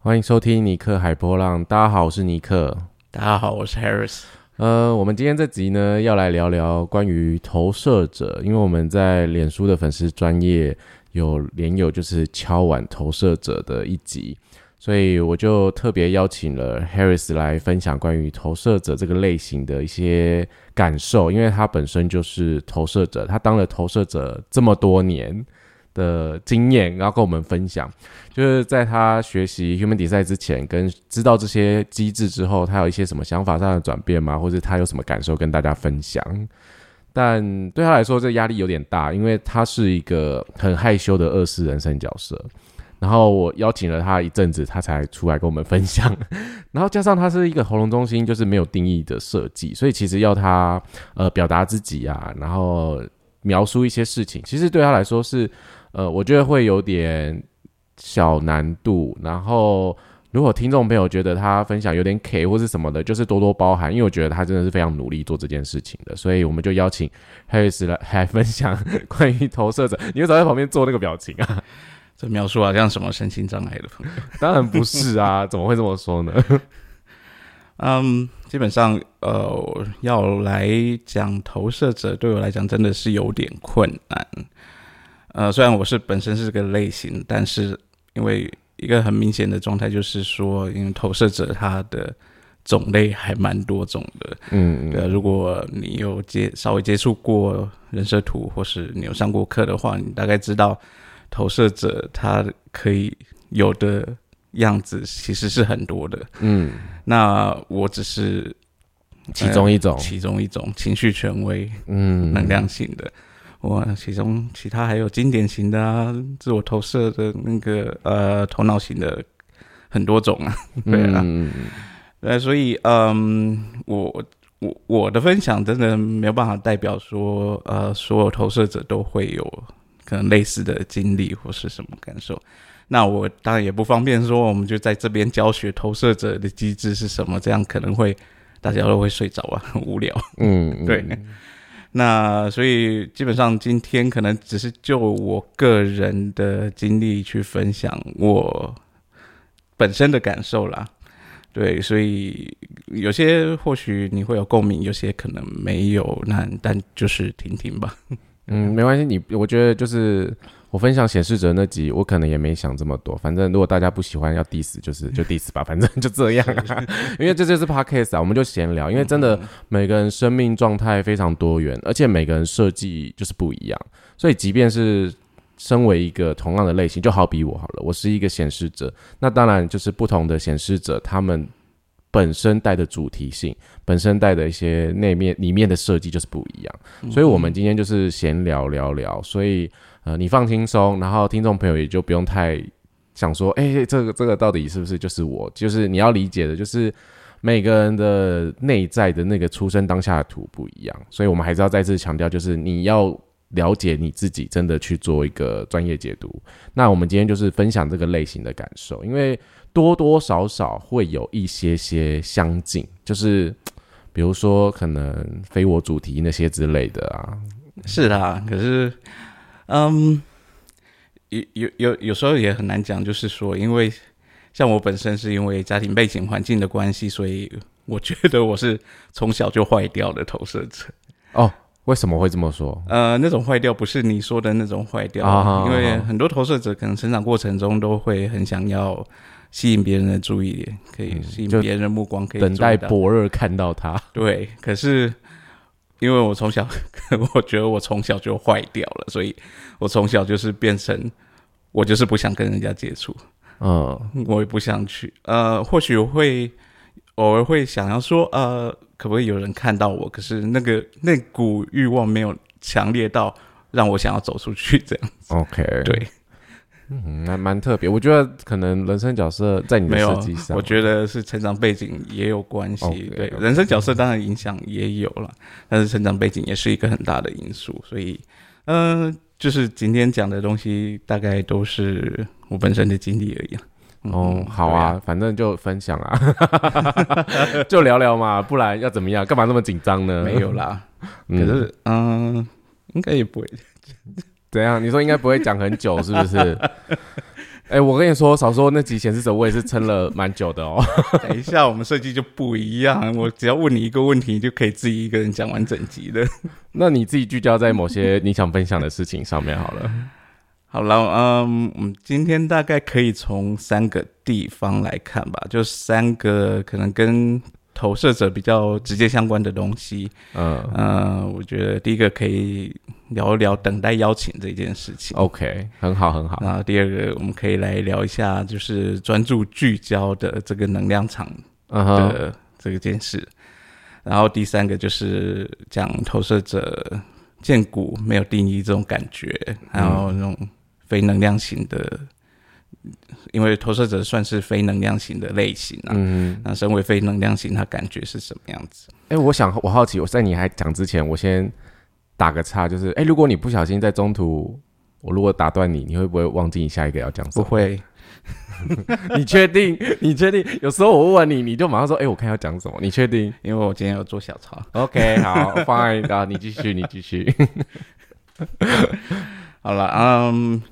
欢迎收听尼克海波浪。大家好，我是尼克。大家好，我是 Harris。呃，我们今天这集呢，要来聊聊关于投射者，因为我们在脸书的粉丝专业有连友就是敲碗投射者的一集，所以我就特别邀请了 Harris 来分享关于投射者这个类型的一些感受，因为他本身就是投射者，他当了投射者这么多年。的经验，然后跟我们分享，就是在他学习 Human Design 之前，跟知道这些机制之后，他有一些什么想法上的转变吗？或者他有什么感受跟大家分享？但对他来说，这压力有点大，因为他是一个很害羞的二世人生角色。然后我邀请了他一阵子，他才出来跟我们分享。然后加上他是一个喉咙中心，就是没有定义的设计，所以其实要他呃表达自己啊，然后描述一些事情，其实对他来说是。呃，我觉得会有点小难度。然后，如果听众朋友觉得他分享有点 K 或是什么的，就是多多包涵，因为我觉得他真的是非常努力做这件事情的。所以，我们就邀请 Harris 来 来分享关于投射者。你为什么在旁边做那个表情啊？这描述好像什么身心障碍的朋友？当然不是啊，怎么会这么说呢？嗯，基本上，呃，要来讲投射者，对我来讲真的是有点困难。呃，虽然我是本身是个类型，但是因为一个很明显的状态就是说，因为投射者他的种类还蛮多种的。嗯，对，如果你有接稍微接触过人设图，或是你有上过课的话，你大概知道投射者他可以有的样子其实是很多的。嗯，那我只是其中一种，其中一种情绪权威，嗯，能量性的。哇，其中其他还有经典型的啊，自我投射的那个呃头脑型的很多种啊，对啊，呃，所以嗯，我我我的分享真的没有办法代表说呃所有投射者都会有可能类似的经历或是什么感受。那我当然也不方便说，我们就在这边教学投射者的机制是什么，这样可能会大家都会睡着啊，很无聊。嗯，对。那所以基本上今天可能只是就我个人的经历去分享我本身的感受啦，对，所以有些或许你会有共鸣，有些可能没有，那但就是听听吧。嗯，没关系，你我觉得就是。我分享显示者那集，我可能也没想这么多。反正如果大家不喜欢要 diss，就是就 diss 吧，反正就这样。啊 因为这就是 podcast 啊，我们就闲聊。因为真的每个人生命状态非常多元，而且每个人设计就是不一样。所以即便是身为一个同样的类型，就好比我好了，我是一个显示者，那当然就是不同的显示者，他们本身带的主题性，本身带的一些内面里面的设计就是不一样。所以我们今天就是闲聊聊聊，所以。呃，你放轻松，然后听众朋友也就不用太想说，哎，这个这个到底是不是就是我？就是你要理解的，就是每个人的内在的那个出生当下的图不一样，所以我们还是要再次强调，就是你要了解你自己，真的去做一个专业解读。那我们今天就是分享这个类型的感受，因为多多少少会有一些些相近，就是比如说可能非我主题那些之类的啊，是的，可是。嗯，有有有有时候也很难讲，就是说，因为像我本身是因为家庭背景环境的关系，所以我觉得我是从小就坏掉的投射者。哦，为什么会这么说？呃，那种坏掉不是你说的那种坏掉，因为很多投射者可能成长过程中都会很想要吸引别人的注意力，可以吸引别人的目光，可以等待博尔看到他。对，可是。因为我从小，我觉得我从小就坏掉了，所以我从小就是变成我就是不想跟人家接触，嗯，我也不想去，呃，或许我会偶尔会想要说，呃，可不可以有人看到我？可是那个那股欲望没有强烈到让我想要走出去这样子。OK，对。嗯，还蛮特别。我觉得可能人生角色在你的设计上，我觉得是成长背景也有关系。对，人生角色当然影响也有了，但是成长背景也是一个很大的因素。所以，嗯，就是今天讲的东西大概都是我本身的经历而已。哦，好啊，反正就分享啊，就聊聊嘛，不然要怎么样？干嘛那么紧张呢？没有啦，可是嗯，应该也不会。怎样？你说应该不会讲很久，是不是？哎，我跟你说，少说那集显示者，我也是撑了蛮久的哦。等一下，我们设计就不一样，我只要问你一个问题，你就可以自己一个人讲完整集的。那你自己聚焦在某些 你想分享的事情上面好了。好了，嗯，我们今天大概可以从三个地方来看吧，就三个可能跟投射者比较直接相关的东西。嗯嗯，我觉得第一个可以聊一聊等待邀请这件事情。OK，很好很好。然后第二个我们可以来聊一下，就是专注聚焦的这个能量场的这个件事。然后第三个就是讲投射者见骨没有定义这种感觉，还有那种。非能量型的，因为投射者算是非能量型的类型啊。嗯，那身为非能量型，他感觉是什么样子？哎，我想我好奇，我在你还讲之前，我先打个岔，就是哎，如果你不小心在中途，我如果打断你，你会不会忘记你下一个要讲什么？不会。你确定？你确定？有时候我问问你，你就马上说，哎，我看要讲什么？你确定？因为我今天要做小抄。OK，好，Fine，好，你继续，你继续。好了，嗯。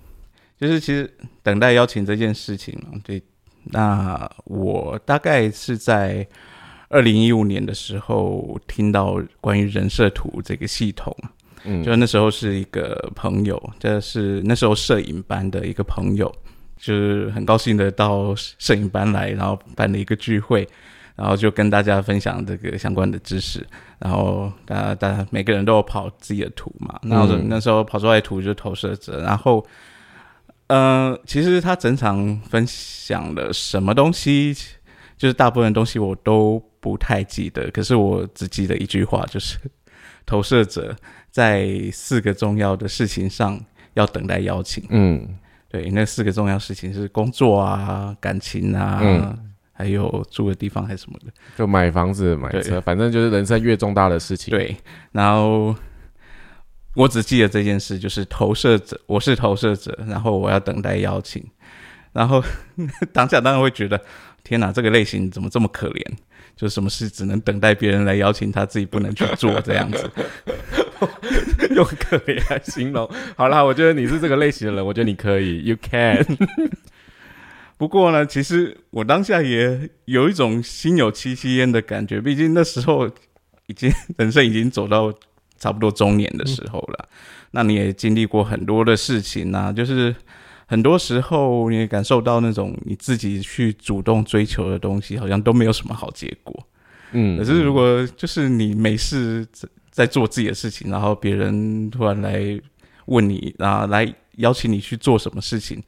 就是其实等待邀请这件事情嘛，对，那我大概是在二零一五年的时候听到关于人设图这个系统，嗯，就那时候是一个朋友，这是那时候摄影班的一个朋友，就是很高兴的到摄影班来，然后办了一个聚会，然后就跟大家分享这个相关的知识，然后大家大家每个人都有跑自己的图嘛，然后那时候跑出来的图就是投射者，然后。呃，其实他整场分享了什么东西，就是大部分东西我都不太记得，可是我只记得一句话，就是投射者在四个重要的事情上要等待邀请。嗯，对，那四个重要事情是工作啊、感情啊，还有住的地方还是什么的，就买房子、买车，反正就是人生越重大的事情。对，然后。我只记得这件事，就是投射者，我是投射者，然后我要等待邀请，然后 当下当然会觉得，天哪，这个类型怎么这么可怜？就什么事只能等待别人来邀请，他自己不能去做这样子，用可怜来形容。好啦，我觉得你是这个类型的人，我觉得你可以，You can。不过呢，其实我当下也有一种心有戚戚焉的感觉，毕竟那时候已经人生已经走到。差不多中年的时候了，那你也经历过很多的事情呐，就是很多时候你也感受到那种你自己去主动追求的东西，好像都没有什么好结果。嗯，可是如果就是你没事在做自己的事情，然后别人突然来问你，然后来邀请你去做什么事情，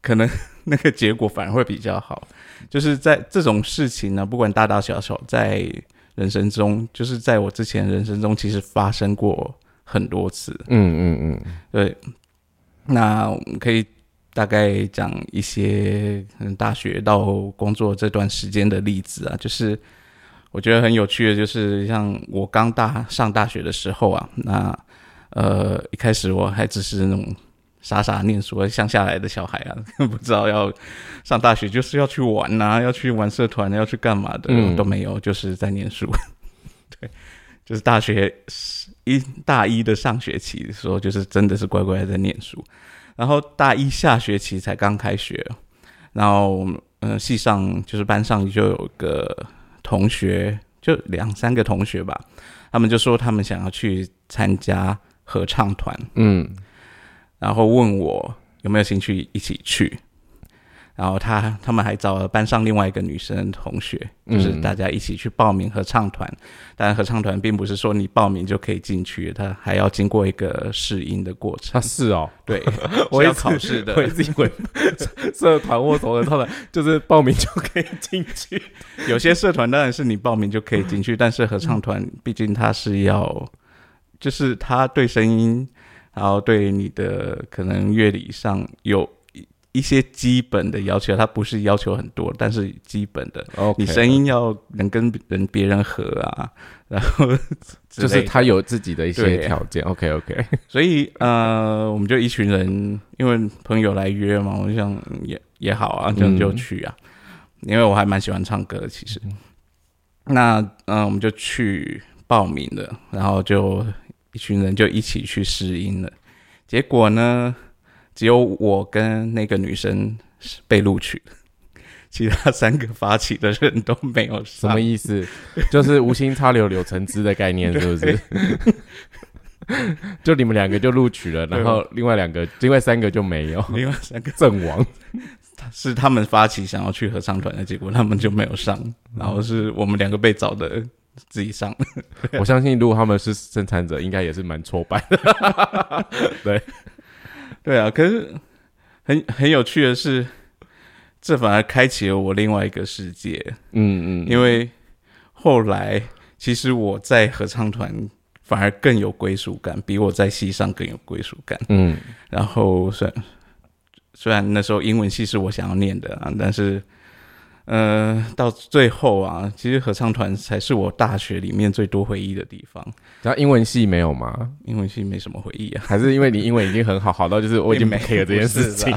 可能 那个结果反而会比较好。就是在这种事情呢，不管大大小小，在人生中，就是在我之前人生中，其实发生过很多次。嗯嗯嗯，对。那我们可以大概讲一些大学到工作这段时间的例子啊，就是我觉得很有趣的，就是像我刚大上大学的时候啊，那呃一开始我还只是那种。傻傻念书、乡下来的小孩啊，不知道要上大学就是要去玩呐，要去玩社团，要去干嘛的都没有，就是在念书。对，就是大学一大一的上学期的时候，就是真的是乖乖在念书。然后大一下学期才刚开学，然后嗯，系上就是班上就有个同学，就两三个同学吧，他们就说他们想要去参加合唱团。嗯。然后问我有没有兴趣一起去，然后他他们还找了班上另外一个女生同学，就是大家一起去报名合唱团。但合唱团并不是说你报名就可以进去，他还要经过一个试音的过程。是哦，对，我要考试的。我一直以为社团或什么的，他们 就是报名就可以进去。有些社团当然是你报名就可以进去，但是合唱团毕竟它是要，就是他对声音。然后对你的可能乐理上有一一些基本的要求，它不是要求很多，但是基本的，你声音要能跟人别人合啊，然后就是他有自己的一些条件。OK OK，所以呃，我们就一群人，因为朋友来约嘛，我想也也好啊，就就去啊，因为我还蛮喜欢唱歌的，其实。那嗯，我们就去报名了，然后就。一群人就一起去试音了，结果呢，只有我跟那个女生被录取了。其他三个发起的人都没有什么意思？就是无心插柳柳成枝的概念，是不是？就你们两个就录取了，然后另外两个、另外三个就没有，另外三个阵亡。是他们发起想要去合唱团的结果，他们就没有上。然后是我们两个被找的自己上。我相信，如果他们是生产者，应该也是蛮挫败的。对，对啊。可是很很有趣的是。这反而开启了我另外一个世界，嗯嗯，因为后来其实我在合唱团反而更有归属感，比我在戏上更有归属感，嗯。然后虽然虽然那时候英文系是我想要念的啊，但是。呃，到最后啊，其实合唱团才是我大学里面最多回忆的地方。然后英文系没有吗？英文系没什么回忆啊，还是因为你英文已经很好，好到就是我已经 没有这件事情。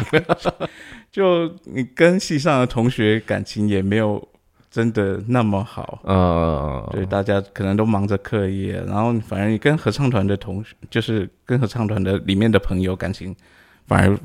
就你跟系上的同学感情也没有真的那么好。嗯，对，大家可能都忙着课业，然后反而你跟合唱团的同学，就是跟合唱团的里面的朋友感情反而。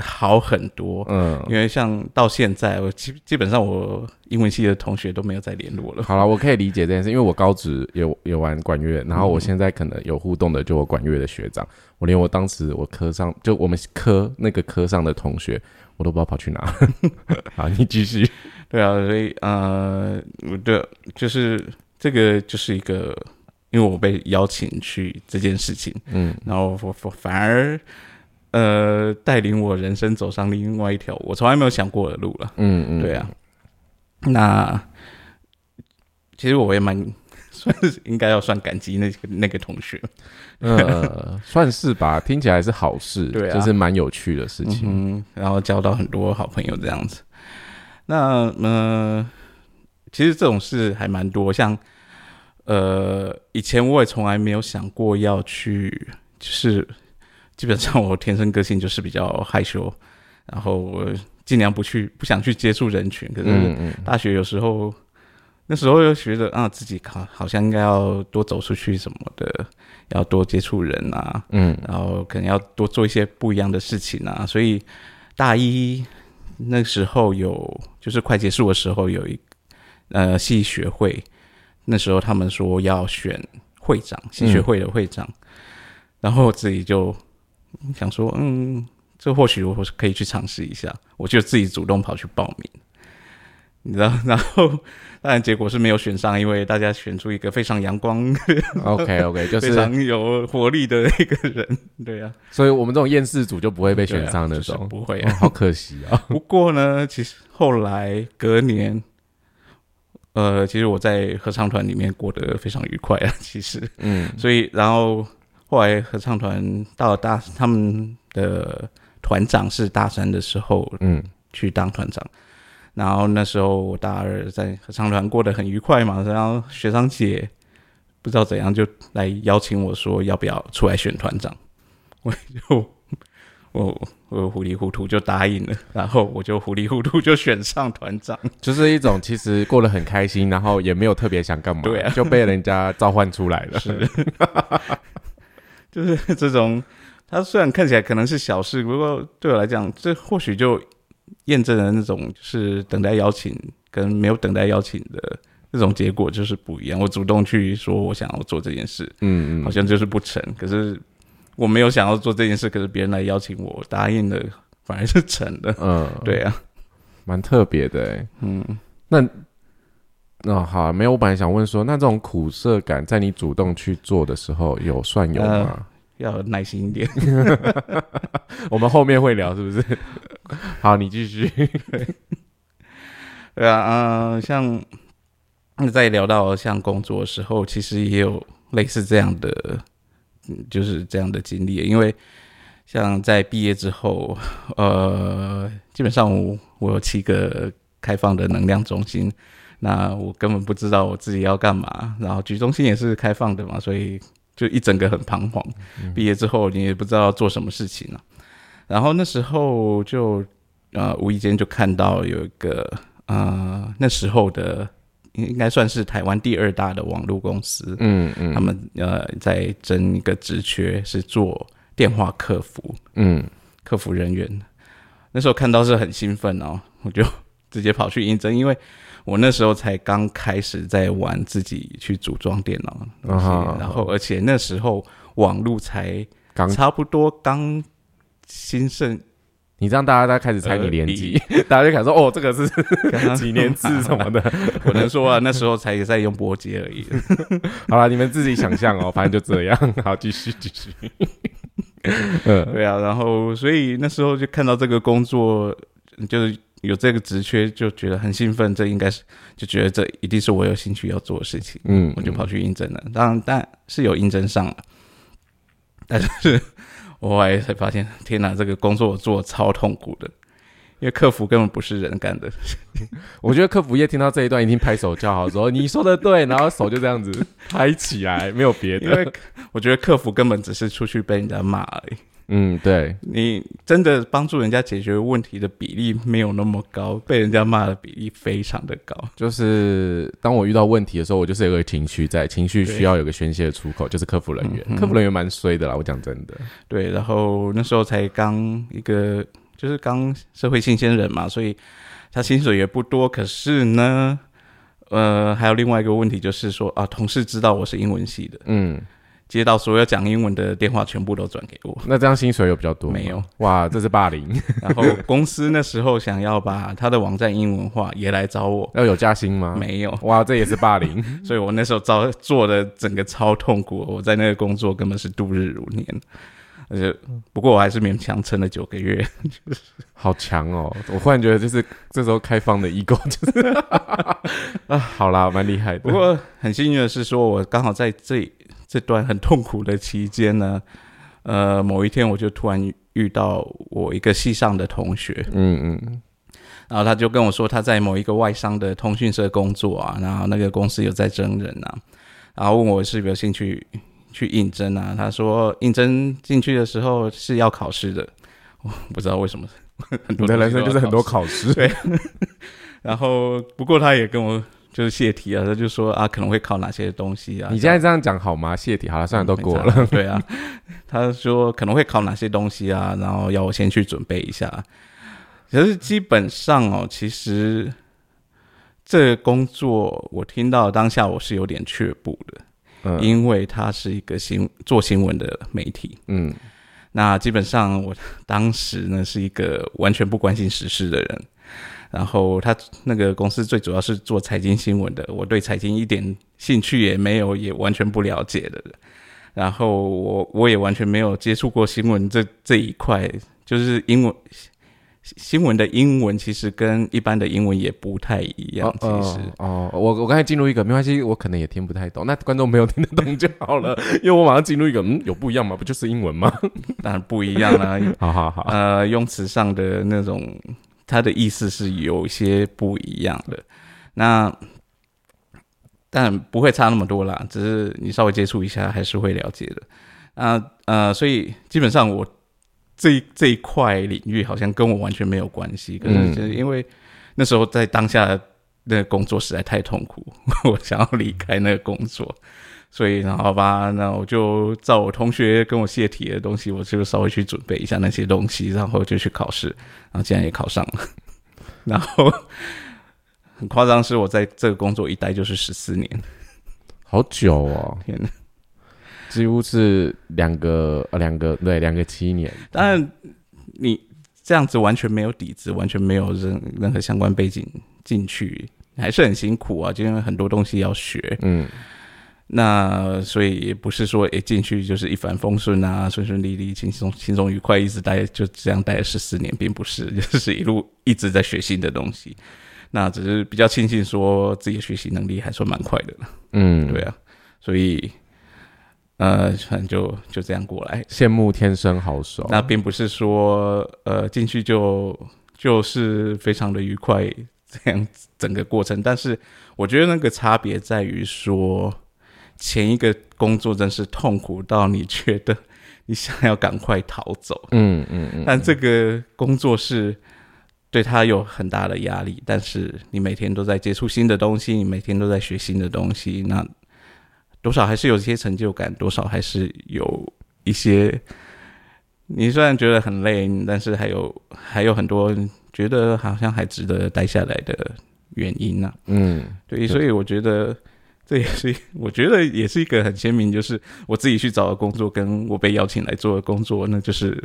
好很多，嗯，因为像到现在，我基基本上我英文系的同学都没有再联络了。好了，我可以理解这件事，因为我高职有有玩管乐，然后我现在可能有互动的就我管乐的学长，我连我当时我科上就我们科那个科上的同学，我都不知道跑去哪。好，你继续。对啊，所以呃，对，就是这个就是一个，因为我被邀请去这件事情，嗯，然后我我反而。呃，带领我人生走上另外一条我从来没有想过的路了。嗯嗯，对啊。那其实我也蛮算是应该要算感激那个那个同学。呃，算是吧，听起来是好事，对啊，就是蛮有趣的事情。嗯，然后交到很多好朋友这样子。那呃，其实这种事还蛮多，像呃，以前我也从来没有想过要去，就是。基本上我天生个性就是比较害羞，然后我尽量不去不想去接触人群。可是大学有时候那时候又觉得啊，自己好好像应该要多走出去什么的，要多接触人啊，嗯，然后可能要多做一些不一样的事情啊。所以大一那时候有就是快结束的时候有一呃系学会，那时候他们说要选会长，系学会的会长，然后自己就。想说，嗯，这或许我是可以去尝试一下，我就自己主动跑去报名，你知道，然后当然结果是没有选上，因为大家选出一个非常阳光，OK OK，就是非常有活力的一个人，对呀，所以我们这种厌世组就不会被选上那种，不会，好可惜啊。不过呢，其实后来隔年，呃，其实我在合唱团里面过得非常愉快啊，其实，嗯，所以然后。后来合唱团到大，他们的团长是大三的时候，嗯，去当团长。然后那时候我大二在合唱团过得很愉快嘛，然后学长姐不知道怎样就来邀请我说要不要出来选团长，我就我我糊里糊涂就答应了，然后我就糊里糊涂就选上团长，就是一种其实过得很开心，然后也没有特别想干嘛，对啊，就被人家召唤出来了。是。就是 这种，它虽然看起来可能是小事，不过对我来讲，这或许就验证了那种就是等待邀请跟没有等待邀请的那种结果就是不一样。我主动去说我想要做这件事，嗯嗯，好像就是不成。可是我没有想要做这件事，可是别人来邀请我，答应了，反而是成的。嗯，对啊，蛮特别的。嗯，那那好，没有。我本来想问说，那这种苦涩感，在你主动去做的时候，有算有吗？要耐心一点。我们后面会聊，是不是？好，你继续。对啊，嗯，像在聊到像工作的时候，其实也有类似这样的，就是这样的经历。因为像在毕业之后，呃，基本上我我有七个开放的能量中心。那我根本不知道我自己要干嘛，然后局中心也是开放的嘛，所以就一整个很彷徨。毕业之后你也不知道做什么事情了，然后那时候就呃无意间就看到有一个呃那时候的应该算是台湾第二大的网络公司，嗯嗯，他们呃在争一个职缺是做电话客服，嗯，客服人员。那时候看到是很兴奋哦，我就直接跑去应征，因为我那时候才刚开始在玩自己去组装电脑，然后而且那时候网络才刚差不多刚兴盛。你这样大家都开始猜你年纪，大家就开始说哦，这个是几年制什么的。我能说啊，那时候才在用波接而已。好了，你们自己想象哦，反正就这样。好，继续继续。嗯，对啊，然后所以那时候就看到这个工作，就是有这个职缺，就觉得很兴奋。这应该是就觉得这一定是我有兴趣要做的事情。嗯，我就跑去应征了。当然，但是有应征上了，但是。我后来才发现，天哪，这个工作我做超痛苦的，因为客服根本不是人干的。我觉得客服业听到这一段一定拍手叫好，说你说的对，然后手就这样子 拍起来，没有别的。因为我觉得客服根本只是出去被人家骂而已。嗯，对你真的帮助人家解决问题的比例没有那么高，被人家骂的比例非常的高。就是当我遇到问题的时候，我就是有个情绪在，情绪需要有个宣泄的出口，就是客服人员。客服人员蛮衰的啦，我讲真的。对，然后那时候才刚一个，就是刚社会新鲜人嘛，所以他薪水也不多。可是呢，呃，还有另外一个问题就是说啊，同事知道我是英文系的，嗯。接到所有讲英文的电话，全部都转给我。那这样薪水有比较多？没有，哇，这是霸凌。然后公司那时候想要把他的网站英文化，也来找我。要有加薪吗？没有。哇，这也是霸凌。所以我那时候遭做的整个超痛苦。我在那个工作根本是度日如年。而且不过我还是勉强撑了九个月。好强哦！我忽然觉得，就是这时候开放的 ego 就是啊，好啦，蛮厉害的。不过很幸运的是，说我刚好在这。这段很痛苦的期间呢，呃，某一天我就突然遇到我一个系上的同学，嗯嗯，然后他就跟我说他在某一个外商的通讯社工作啊，然后那个公司有在征人啊，然后问我是有兴趣去应征啊，他说应征进去的时候是要考试的，我不知道为什么，很多的人生就是很多考试，对，然后不过他也跟我。就是泄题啊，他就说啊，可能会考哪些东西啊？你现在这样讲好吗？泄题好了，算了，都过了。对啊，他说可能会考哪些东西啊，然后要我先去准备一下。可是基本上哦，其实这个工作我听到当下我是有点却步的，嗯，因为他是一个新做新闻的媒体，嗯，那基本上我当时呢是一个完全不关心时事的人。然后他那个公司最主要是做财经新闻的，我对财经一点兴趣也没有，也完全不了解的。然后我我也完全没有接触过新闻这这一块，就是英文新闻的英文其实跟一般的英文也不太一样。其实哦，我我刚才进入一个没关系，我可能也听不太懂，那观众没有听得懂就好了，因为我马上进入一个嗯，有不一样吗？不就是英文吗？当然不一样啦。好好好，呃，用词上的那种。他的意思是有一些不一样的，那但不会差那么多啦，只是你稍微接触一下还是会了解的。啊呃，所以基本上我这这一块领域好像跟我完全没有关系，可是就是因为那时候在当下那个工作实在太痛苦，我想要离开那个工作。所以，那好吧，那我就照我同学跟我泄题的东西，我就稍微去准备一下那些东西，然后就去考试，然后竟然也考上了。然后很夸张，是我在这个工作一待就是十四年，好久哦！天哪，几乎是两个呃两个对两个七年。当然，你这样子完全没有底子，完全没有任任何相关背景进去，还是很辛苦啊，因为很多东西要学。嗯。那所以也不是说一进去就是一帆风顺啊，顺顺利利、轻松轻松愉快，一直待就这样待了十四年，并不是，就是一路一直在学新的东西。那只是比较庆幸说自己的学习能力还算蛮快的了。嗯，对啊，所以呃，反正就就这样过来，羡慕天生好手。那并不是说呃进去就就是非常的愉快这样整个过程，但是我觉得那个差别在于说。前一个工作真是痛苦到你觉得你想要赶快逃走，嗯嗯嗯。但这个工作是对他有很大的压力，但是你每天都在接触新的东西，你每天都在学新的东西，那多少还是有一些成就感，多少还是有一些你虽然觉得很累，但是还有还有很多觉得好像还值得待下来的原因呢。嗯，对，所以我觉得这也是我觉得也是一个很鲜明，就是我自己去找的工作，跟我被邀请来做的工作，那就是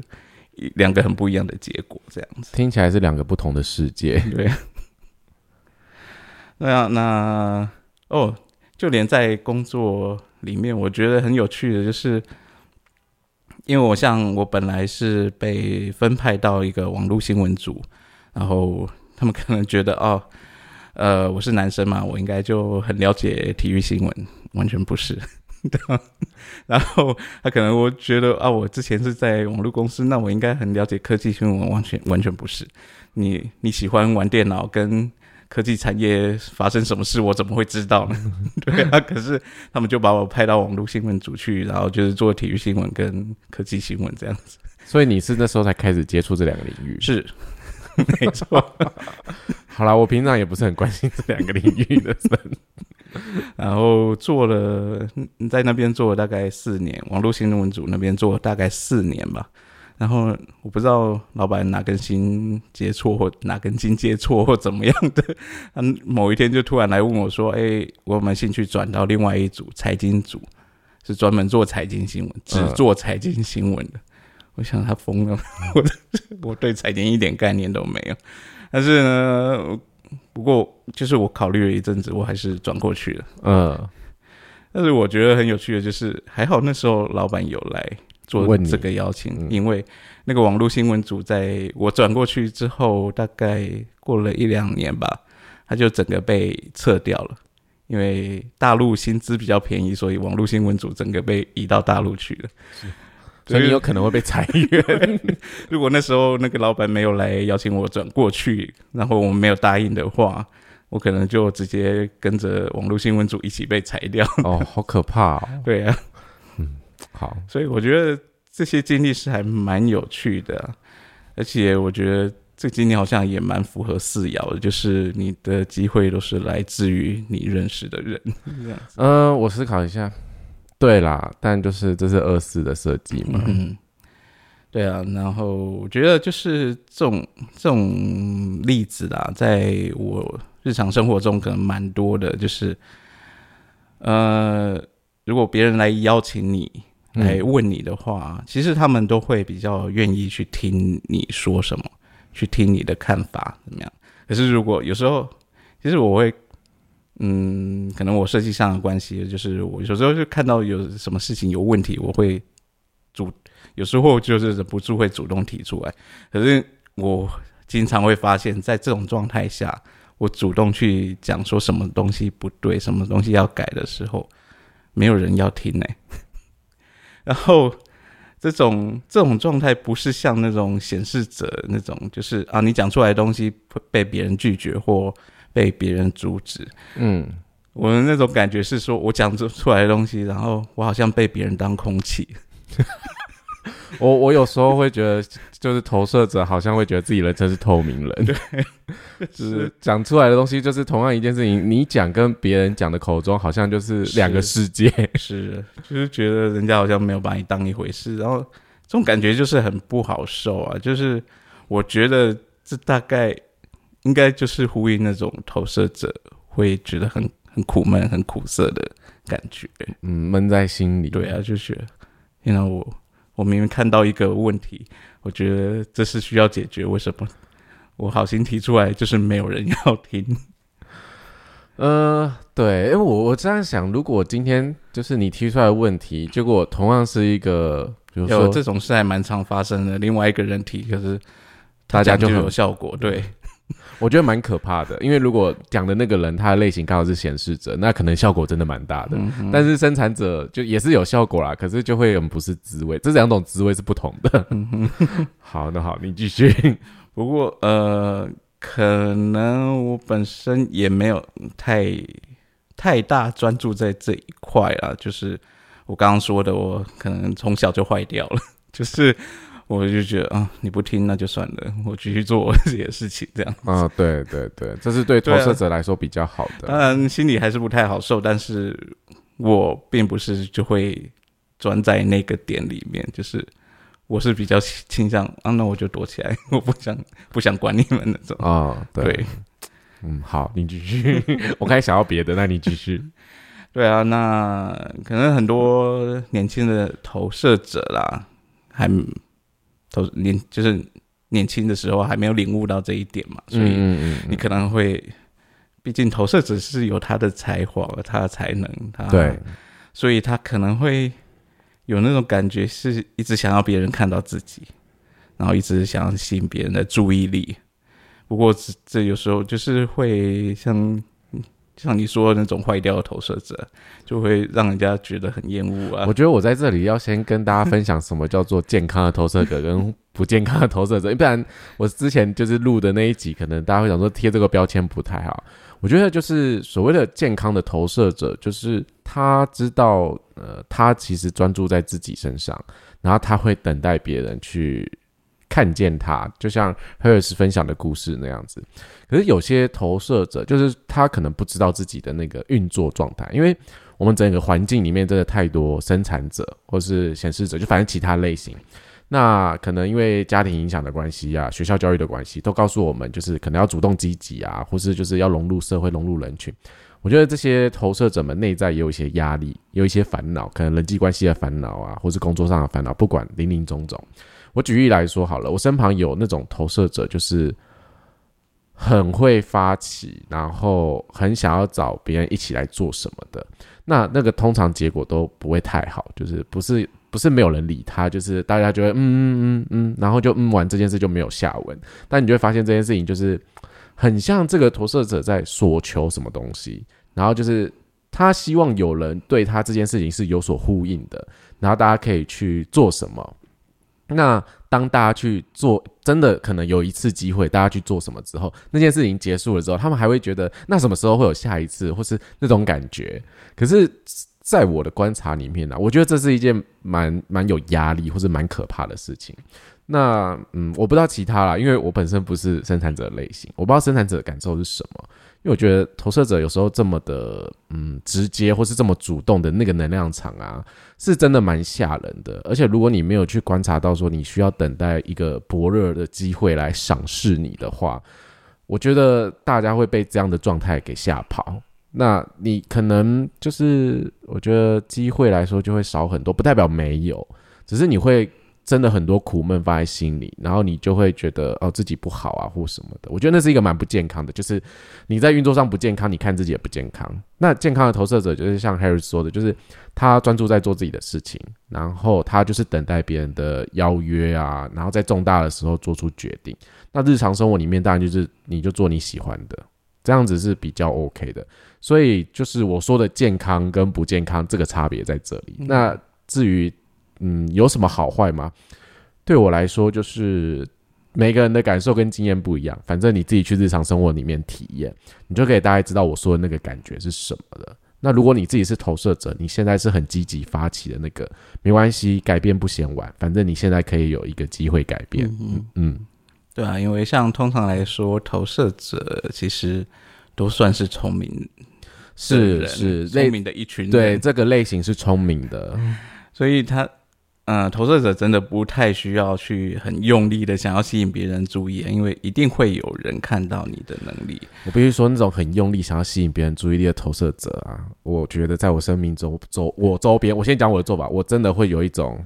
两个很不一样的结果。这样子听起来是两个不同的世界。对，那那哦，就连在工作里面，我觉得很有趣的就是。因为我像我本来是被分派到一个网络新闻组，然后他们可能觉得哦，呃，我是男生嘛，我应该就很了解体育新闻，完全不是。然后他可能我觉得啊，我之前是在网络公司，那我应该很了解科技新闻，完全完全不是。你你喜欢玩电脑跟。科技产业发生什么事，我怎么会知道呢？对啊，可是他们就把我派到网络新闻组去，然后就是做体育新闻跟科技新闻这样子。所以你是那时候才开始接触这两个领域？是，没错。好了，我平常也不是很关心这两个领域的人。然后做了在那边做了大概四年，网络新闻组那边做了大概四年吧。然后我不知道老板哪根筋接错或哪根筋接错或怎么样的，嗯，某一天就突然来问我说：“哎，我有没有兴趣转到另外一组财经组，是专门做财经新闻，只做财经新闻的。”我想他疯了，我我对财经一点概念都没有。但是呢，不过就是我考虑了一阵子，我还是转过去了。嗯，但是我觉得很有趣的就是，还好那时候老板有来。做这个邀请，因为那个网络新闻组在我转过去之后，大概过了一两年吧，他就整个被撤掉了。因为大陆薪资比较便宜，所以网络新闻组整个被移到大陆去了。所以你有可能会被裁员。如果那时候那个老板没有来邀请我转过去，然后我们没有答应的话，我可能就直接跟着网络新闻组一起被裁掉。哦，好可怕哦！对啊。好，所以我觉得这些经历是还蛮有趣的，而且我觉得这经历好像也蛮符合四爻的，就是你的机会都是来自于你认识的人。嗯，我思考一下，对啦，但就是这是二四的设计嘛。嗯，对啊，然后我觉得就是这种这种例子啦，在我日常生活中可能蛮多的，就是呃，如果别人来邀请你。来问你的话，其实他们都会比较愿意去听你说什么，去听你的看法怎么样。可是如果有时候，其实我会，嗯，可能我设计上的关系，就是我有时候就看到有什么事情有问题，我会主有时候就是忍不住会主动提出来。可是我经常会发现，在这种状态下，我主动去讲说什么东西不对，什么东西要改的时候，没有人要听呢。然后，这种这种状态不是像那种显示者那种，就是啊，你讲出来的东西被别人拒绝或被别人阻止。嗯，我的那种感觉是说，我讲出出来的东西，然后我好像被别人当空气。我我有时候会觉得，就是投射者好像会觉得自己人真是透明人，对，就是讲出来的东西，就是同样一件事情，你讲跟别人讲的口中好像就是两个世界，是，就是觉得人家好像没有把你当一回事，然后这种感觉就是很不好受啊。就是我觉得这大概应该就是呼应那种投射者会觉得很很苦闷、很苦涩的感觉，嗯，闷在心里。对啊，就是因为我。我明明看到一个问题，我觉得这是需要解决。为什么我好心提出来，就是没有人要听？呃，对，因为我我这样想，如果今天就是你提出来的问题，结果同样是一个，比如说这种事还蛮常发生的。另外一个人提，可是大家就很有效果，对。我觉得蛮可怕的，因为如果讲的那个人他的类型刚好是显示者，那可能效果真的蛮大的。但是生产者就也是有效果啦，可是就会很不是滋味，这两种滋味是不同的。好，那好，你继续。不过呃，可能我本身也没有太太大专注在这一块啊，就是我刚刚说的，我可能从小就坏掉了，就是。我就觉得啊，你不听那就算了，我继续做我自己的事情，这样。啊，对对对，这是对投射者来说比较好的。当然心里还是不太好受，但是我并不是就会钻在那个点里面，就是我是比较倾向啊，那我就躲起来，我不想不想管你们那种 啊。对，嗯，好，你继续。我开始想要别的，那你继续。对啊，那可能很多年轻的投射者啦，还投年就是年轻的时候还没有领悟到这一点嘛，所以你可能会，毕竟投射者是有他的才华、他的才能，他对，所以他可能会有那种感觉，是一直想要别人看到自己，然后一直想要吸引别人的注意力。不过这这有时候就是会像。像你说的那种坏掉的投射者，就会让人家觉得很厌恶啊。我觉得我在这里要先跟大家分享什么叫做健康的投射者跟不健康的投射者，不然我之前就是录的那一集，可能大家会想说贴这个标签不太好。我觉得就是所谓的健康的投射者，就是他知道，呃，他其实专注在自己身上，然后他会等待别人去。看见他，就像 Harris 分享的故事那样子。可是有些投射者，就是他可能不知道自己的那个运作状态，因为我们整个环境里面真的太多生产者或是显示者，就反正其他类型。那可能因为家庭影响的关系啊，学校教育的关系，都告诉我们，就是可能要主动积极啊，或是就是要融入社会、融入人群。我觉得这些投射者们内在也有一些压力，有一些烦恼，可能人际关系的烦恼啊，或是工作上的烦恼，不管林林总总。我举例来说好了，我身旁有那种投射者，就是很会发起，然后很想要找别人一起来做什么的。那那个通常结果都不会太好，就是不是不是没有人理他，就是大家觉得嗯嗯嗯嗯，然后就嗯完这件事就没有下文。但你就会发现这件事情就是很像这个投射者在索求什么东西，然后就是他希望有人对他这件事情是有所呼应的，然后大家可以去做什么。那当大家去做，真的可能有一次机会，大家去做什么之后，那件事情结束了之后，他们还会觉得，那什么时候会有下一次，或是那种感觉？可是，在我的观察里面呢，我觉得这是一件蛮蛮有压力，或是蛮可怕的事情。那嗯，我不知道其他啦，因为我本身不是生产者类型，我不知道生产者的感受是什么。因为我觉得投射者有时候这么的嗯直接，或是这么主动的那个能量场啊，是真的蛮吓人的。而且如果你没有去观察到说你需要等待一个薄弱的机会来赏识你的话，我觉得大家会被这样的状态给吓跑。那你可能就是我觉得机会来说就会少很多，不代表没有，只是你会。真的很多苦闷放在心里，然后你就会觉得哦自己不好啊或什么的。我觉得那是一个蛮不健康的，就是你在运作上不健康，你看自己也不健康。那健康的投射者就是像 Harry 说的，就是他专注在做自己的事情，然后他就是等待别人的邀约啊，然后在重大的时候做出决定。那日常生活里面当然就是你就做你喜欢的，这样子是比较 OK 的。所以就是我说的健康跟不健康这个差别在这里。那至于。嗯，有什么好坏吗？对我来说，就是每个人的感受跟经验不一样。反正你自己去日常生活里面体验，你就可以大概知道我说的那个感觉是什么了。那如果你自己是投射者，你现在是很积极发起的那个，没关系，改变不嫌晚。反正你现在可以有一个机会改变。嗯嗯，对啊，因为像通常来说，投射者其实都算是聪明，是是聪明的一群。对，这个类型是聪明的，所以他。嗯，投射者真的不太需要去很用力的想要吸引别人注意，因为一定会有人看到你的能力。我必须说，那种很用力想要吸引别人注意力的投射者啊，我觉得在我生命中周我周边，我先讲我的做法，我真的会有一种，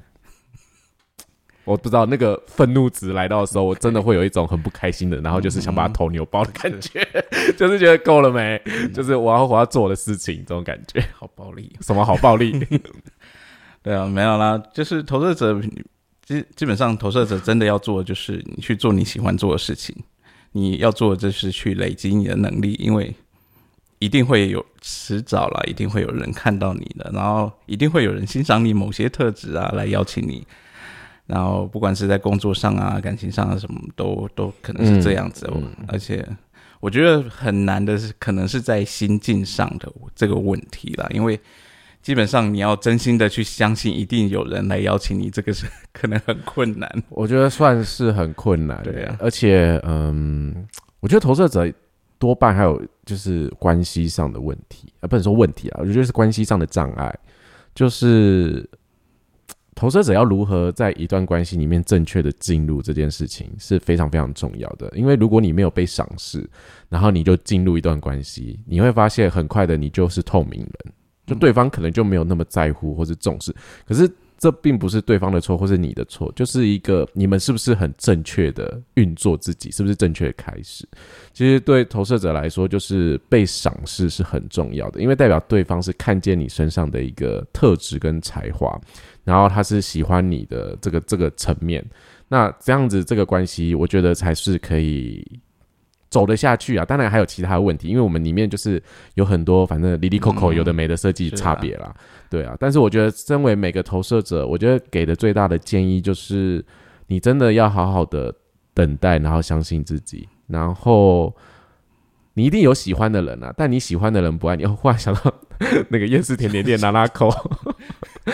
我不知道那个愤怒值来到的时候，我真的会有一种很不开心的，然后就是想把他头扭爆的感觉，就是觉得够了没？就是我要我要做我的事情，这种感觉，好暴力，什么好暴力？对啊，没有啦，就是投射者基基本上投射者真的要做的就是你去做你喜欢做的事情，你要做的就是去累积你的能力，因为一定会有迟早啦，一定会有人看到你的，然后一定会有人欣赏你某些特质啊，来邀请你，然后不管是在工作上啊、感情上啊，什么都都可能是这样子，而且我觉得很难的是，可能是在心境上的这个问题啦，因为。基本上你要真心的去相信，一定有人来邀请你，这个是可能很困难。我觉得算是很困难，对啊。而且，嗯，我觉得投射者多半还有就是关系上的问题，啊，不能说问题啊，我觉得是关系上的障碍。就是投射者要如何在一段关系里面正确的进入这件事情是非常非常重要的。因为如果你没有被赏识，然后你就进入一段关系，你会发现很快的你就是透明人，就对方可能就没有那么在乎或是重视。可是。这并不是对方的错，或是你的错，就是一个你们是不是很正确的运作自己，是不是正确的开始？其实对投射者来说，就是被赏识是很重要的，因为代表对方是看见你身上的一个特质跟才华，然后他是喜欢你的这个这个层面，那这样子这个关系，我觉得才是可以。走得下去啊！当然还有其他问题，因为我们里面就是有很多反正离离扣扣有的没的设计差别啦，对啊。但是我觉得，身为每个投射者，我觉得给的最大的建议就是，你真的要好好的等待，然后相信自己，然后你一定有喜欢的人啊，但你喜欢的人不爱你。忽然想到那个夜市甜点店拉拉扣。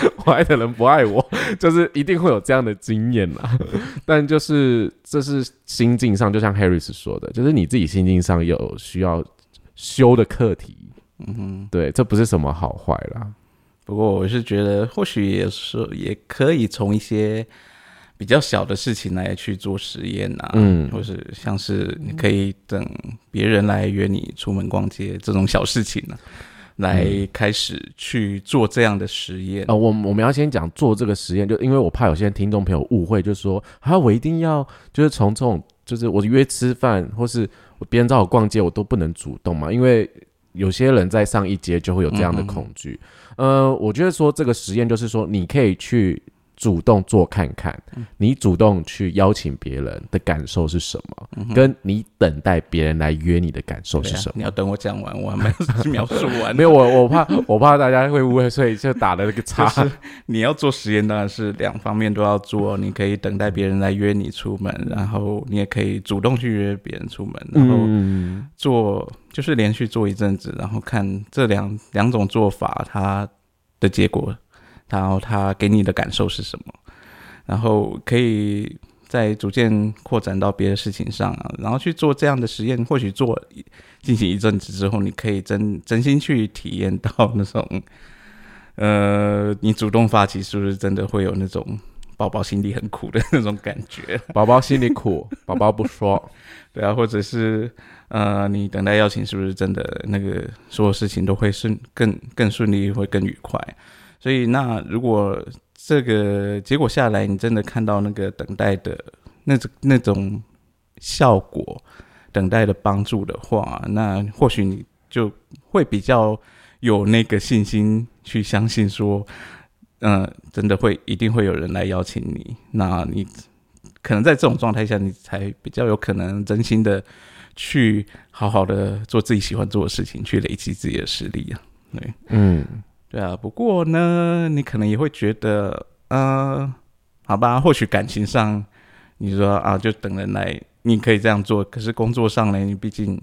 我爱的人不爱我，就是一定会有这样的经验啦。但就是这是心境上，就像 Harris 说的，就是你自己心境上有需要修的课题。嗯哼，对，这不是什么好坏啦。不过我是觉得，或许也是也可以从一些比较小的事情来去做实验啊。嗯，或是像是你可以等别人来约你出门逛街这种小事情呢。来开始去做这样的实验啊！我我们要先讲做这个实验，就因为我怕有些听众朋友误会，就是说啊，我一定要就是从这种就是我约吃饭或是别人找我逛街，我都不能主动嘛，因为有些人在上一阶就会有这样的恐惧。呃，我觉得说这个实验就是说你可以去。主动做看看，你主动去邀请别人的感受是什么？跟你等待别人来约你的感受是什么？你要等我讲完，我还没有描述完。没有我，我怕我怕大家会误会，所以就打了那个叉。你要做实验，当然是两方面都要做。你可以等待别人来约你出门，然后你也可以主动去约别人出门，然后做就是连续做一阵子，然后看这两两种做法它的结果。然后他给你的感受是什么？然后可以再逐渐扩展到别的事情上啊，然后去做这样的实验。或许做进行一阵子之后，你可以真真心去体验到那种，呃，你主动发起是不是真的会有那种宝宝心里很苦的那种感觉？宝宝心里苦，宝宝不说，对啊，或者是呃，你等待邀请是不是真的那个所有事情都会顺更更顺利，会更愉快？所以，那如果这个结果下来，你真的看到那个等待的那种那种效果，等待的帮助的话，那或许你就会比较有那个信心去相信说，嗯，真的会一定会有人来邀请你。那你可能在这种状态下，你才比较有可能真心的去好好的做自己喜欢做的事情，去累积自己的实力啊。对，嗯。对啊，不过呢，你可能也会觉得，呃，好吧，或许感情上，你说啊，就等人来，你可以这样做。可是工作上呢，你毕竟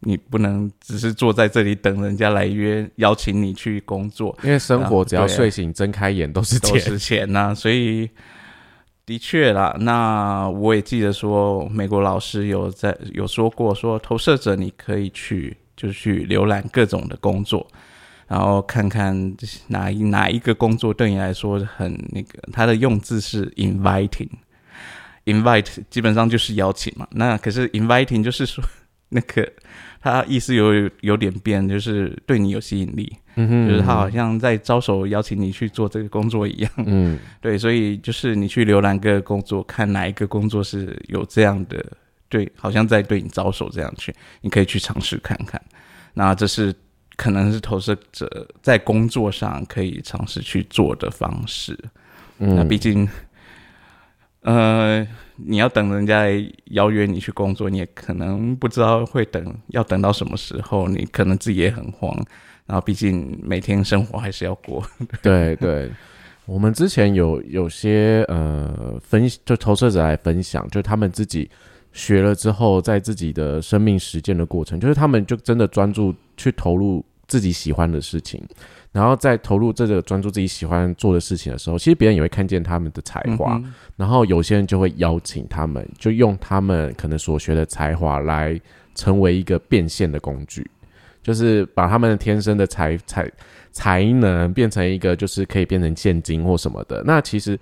你不能只是坐在这里等人家来约邀请你去工作，因为生活只要睡醒睁开眼都是都是钱呐。所以的确啦，那我也记得说，美国老师有在有说过，说投射者你可以去就去浏览各种的工作。然后看看哪一哪一个工作对你来说很那个，它的用字是 inviting，invite 基本上就是邀请嘛。那可是 inviting 就是说那个它意思有有点变，就是对你有吸引力，就是他好像在招手邀请你去做这个工作一样。嗯，对，所以就是你去浏览各个工作，看哪一个工作是有这样的对，好像在对你招手这样去，你可以去尝试看看。那这是。可能是投射者在工作上可以尝试去做的方式。那毕竟，呃，你要等人家来邀约你去工作，你也可能不知道会等要等到什么时候，你可能自己也很慌。然后，毕竟每天生活还是要过。对对，我们之前有有些呃分就投射者来分享，就他们自己。学了之后，在自己的生命实践的过程，就是他们就真的专注去投入自己喜欢的事情，然后在投入这个专注自己喜欢做的事情的时候，其实别人也会看见他们的才华，然后有些人就会邀请他们，就用他们可能所学的才华来成为一个变现的工具。就是把他们天生的才才才能变成一个，就是可以变成现金或什么的。那其实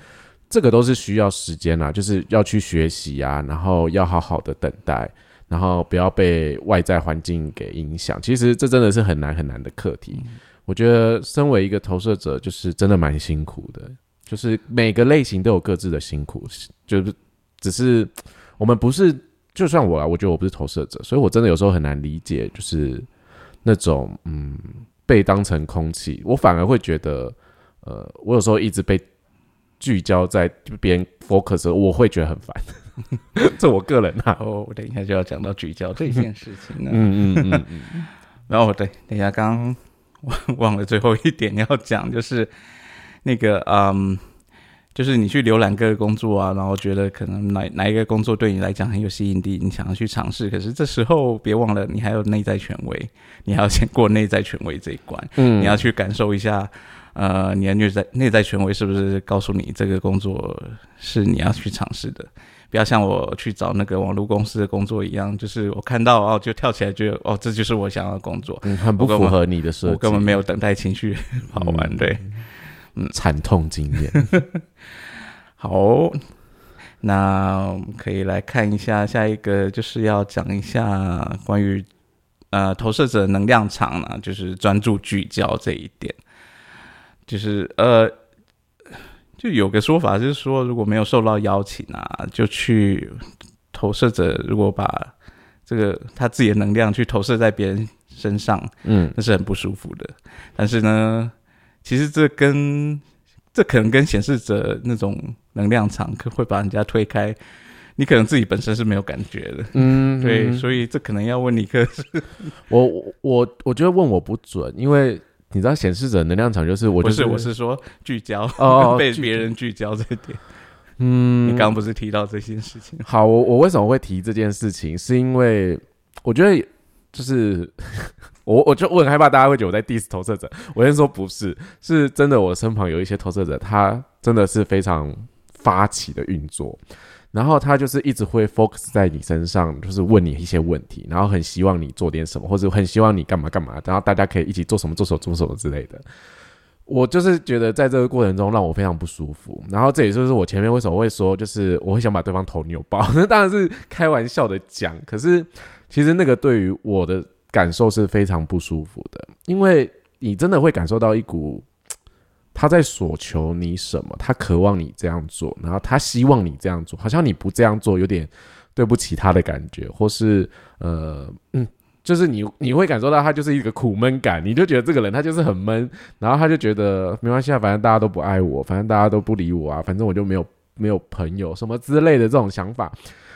这个都是需要时间啦，就是要去学习啊，然后要好好的等待，然后不要被外在环境给影响。其实这真的是很难很难的课题。我觉得身为一个投射者，就是真的蛮辛苦的。就是每个类型都有各自的辛苦，就是只是我们不是，就算我啊，我觉得我不是投射者，所以我真的有时候很难理解，就是那种嗯被当成空气，我反而会觉得，呃，我有时候一直被聚焦在别人 focus，我会觉得很烦。这我个人啊，哦，我等一下就要讲到聚焦这件事情了。嗯嗯嗯嗯。然后对，等一下刚忘忘了最后一点要讲，就是。那个，嗯，就是你去浏览各个工作啊，然后觉得可能哪哪一个工作对你来讲很有吸引力，你想要去尝试。可是这时候别忘了，你还有内在权威，你还要先过内在权威这一关。嗯，你要去感受一下，呃，你的内在内在权威是不是告诉你这个工作是你要去尝试的？不要像我去找那个网络公司的工作一样，就是我看到哦就跳起来，觉得哦这就是我想要的工作，很不符合你的设计，我根本没有等待情绪 好玩，对。嗯，惨痛经验。好，那我们可以来看一下下一个，就是要讲一下关于呃投射者能量场呢，就是专注聚焦这一点。就是呃，就有个说法，就是说如果没有受到邀请啊，就去投射者，如果把这个他自己的能量去投射在别人身上，嗯，那是很不舒服的。但是呢。其实这跟这可能跟显示者那种能量场可会把人家推开，你可能自己本身是没有感觉的，嗯，对，所以这可能要问尼克。我我我觉得问我不准，因为你知道显示者能量场就是我不是我是说聚焦哦，被别人聚焦这点。嗯，你刚刚不是提到这件事情？好，我我为什么会提这件事情？是因为我觉得就是。我我就我很害怕大家会觉得我在 diss 投射者，我先说不是，是真的，我身旁有一些投射者，他真的是非常发起的运作，然后他就是一直会 focus 在你身上，就是问你一些问题，然后很希望你做点什么，或者很希望你干嘛干嘛，然后大家可以一起做什么做什么做什么之类的。我就是觉得在这个过程中让我非常不舒服，然后这也就是我前面为什么会说，就是我会想把对方头扭爆，那 当然是开玩笑的讲，可是其实那个对于我的。感受是非常不舒服的，因为你真的会感受到一股他在索求你什么，他渴望你这样做，然后他希望你这样做，好像你不这样做有点对不起他的感觉，或是呃嗯，就是你你会感受到他就是一个苦闷感，你就觉得这个人他就是很闷，然后他就觉得没关系啊，反正大家都不爱我，反正大家都不理我啊，反正我就没有没有朋友什么之类的这种想法，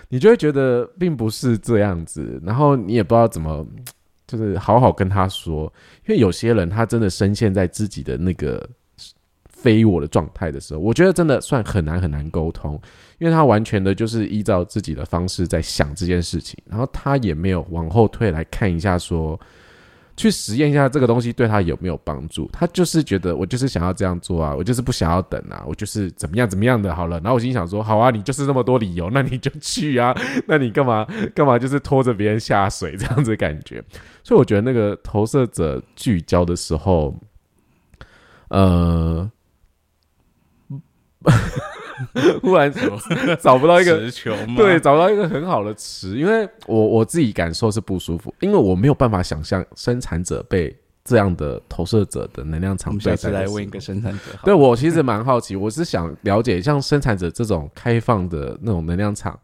你就会觉得并不是这样子，然后你也不知道怎么。就是好好跟他说，因为有些人他真的深陷在自己的那个非我的状态的时候，我觉得真的算很难很难沟通，因为他完全的就是依照自己的方式在想这件事情，然后他也没有往后退来看一下说。去实验一下这个东西对他有没有帮助？他就是觉得我就是想要这样做啊，我就是不想要等啊，我就是怎么样怎么样的好了。然后我心想说，好啊，你就是那么多理由，那你就去啊，那你干嘛干嘛就是拖着别人下水这样子感觉？所以我觉得那个投射者聚焦的时候，呃。忽然 找不到一个词对，找不到一个很好的词，因为我我自己感受是不舒服，因为我没有办法想象生产者被这样的投射者的能量场。下次来问一个生产者，对我其实蛮好奇，我是想了解像生产者这种开放的那种能量场，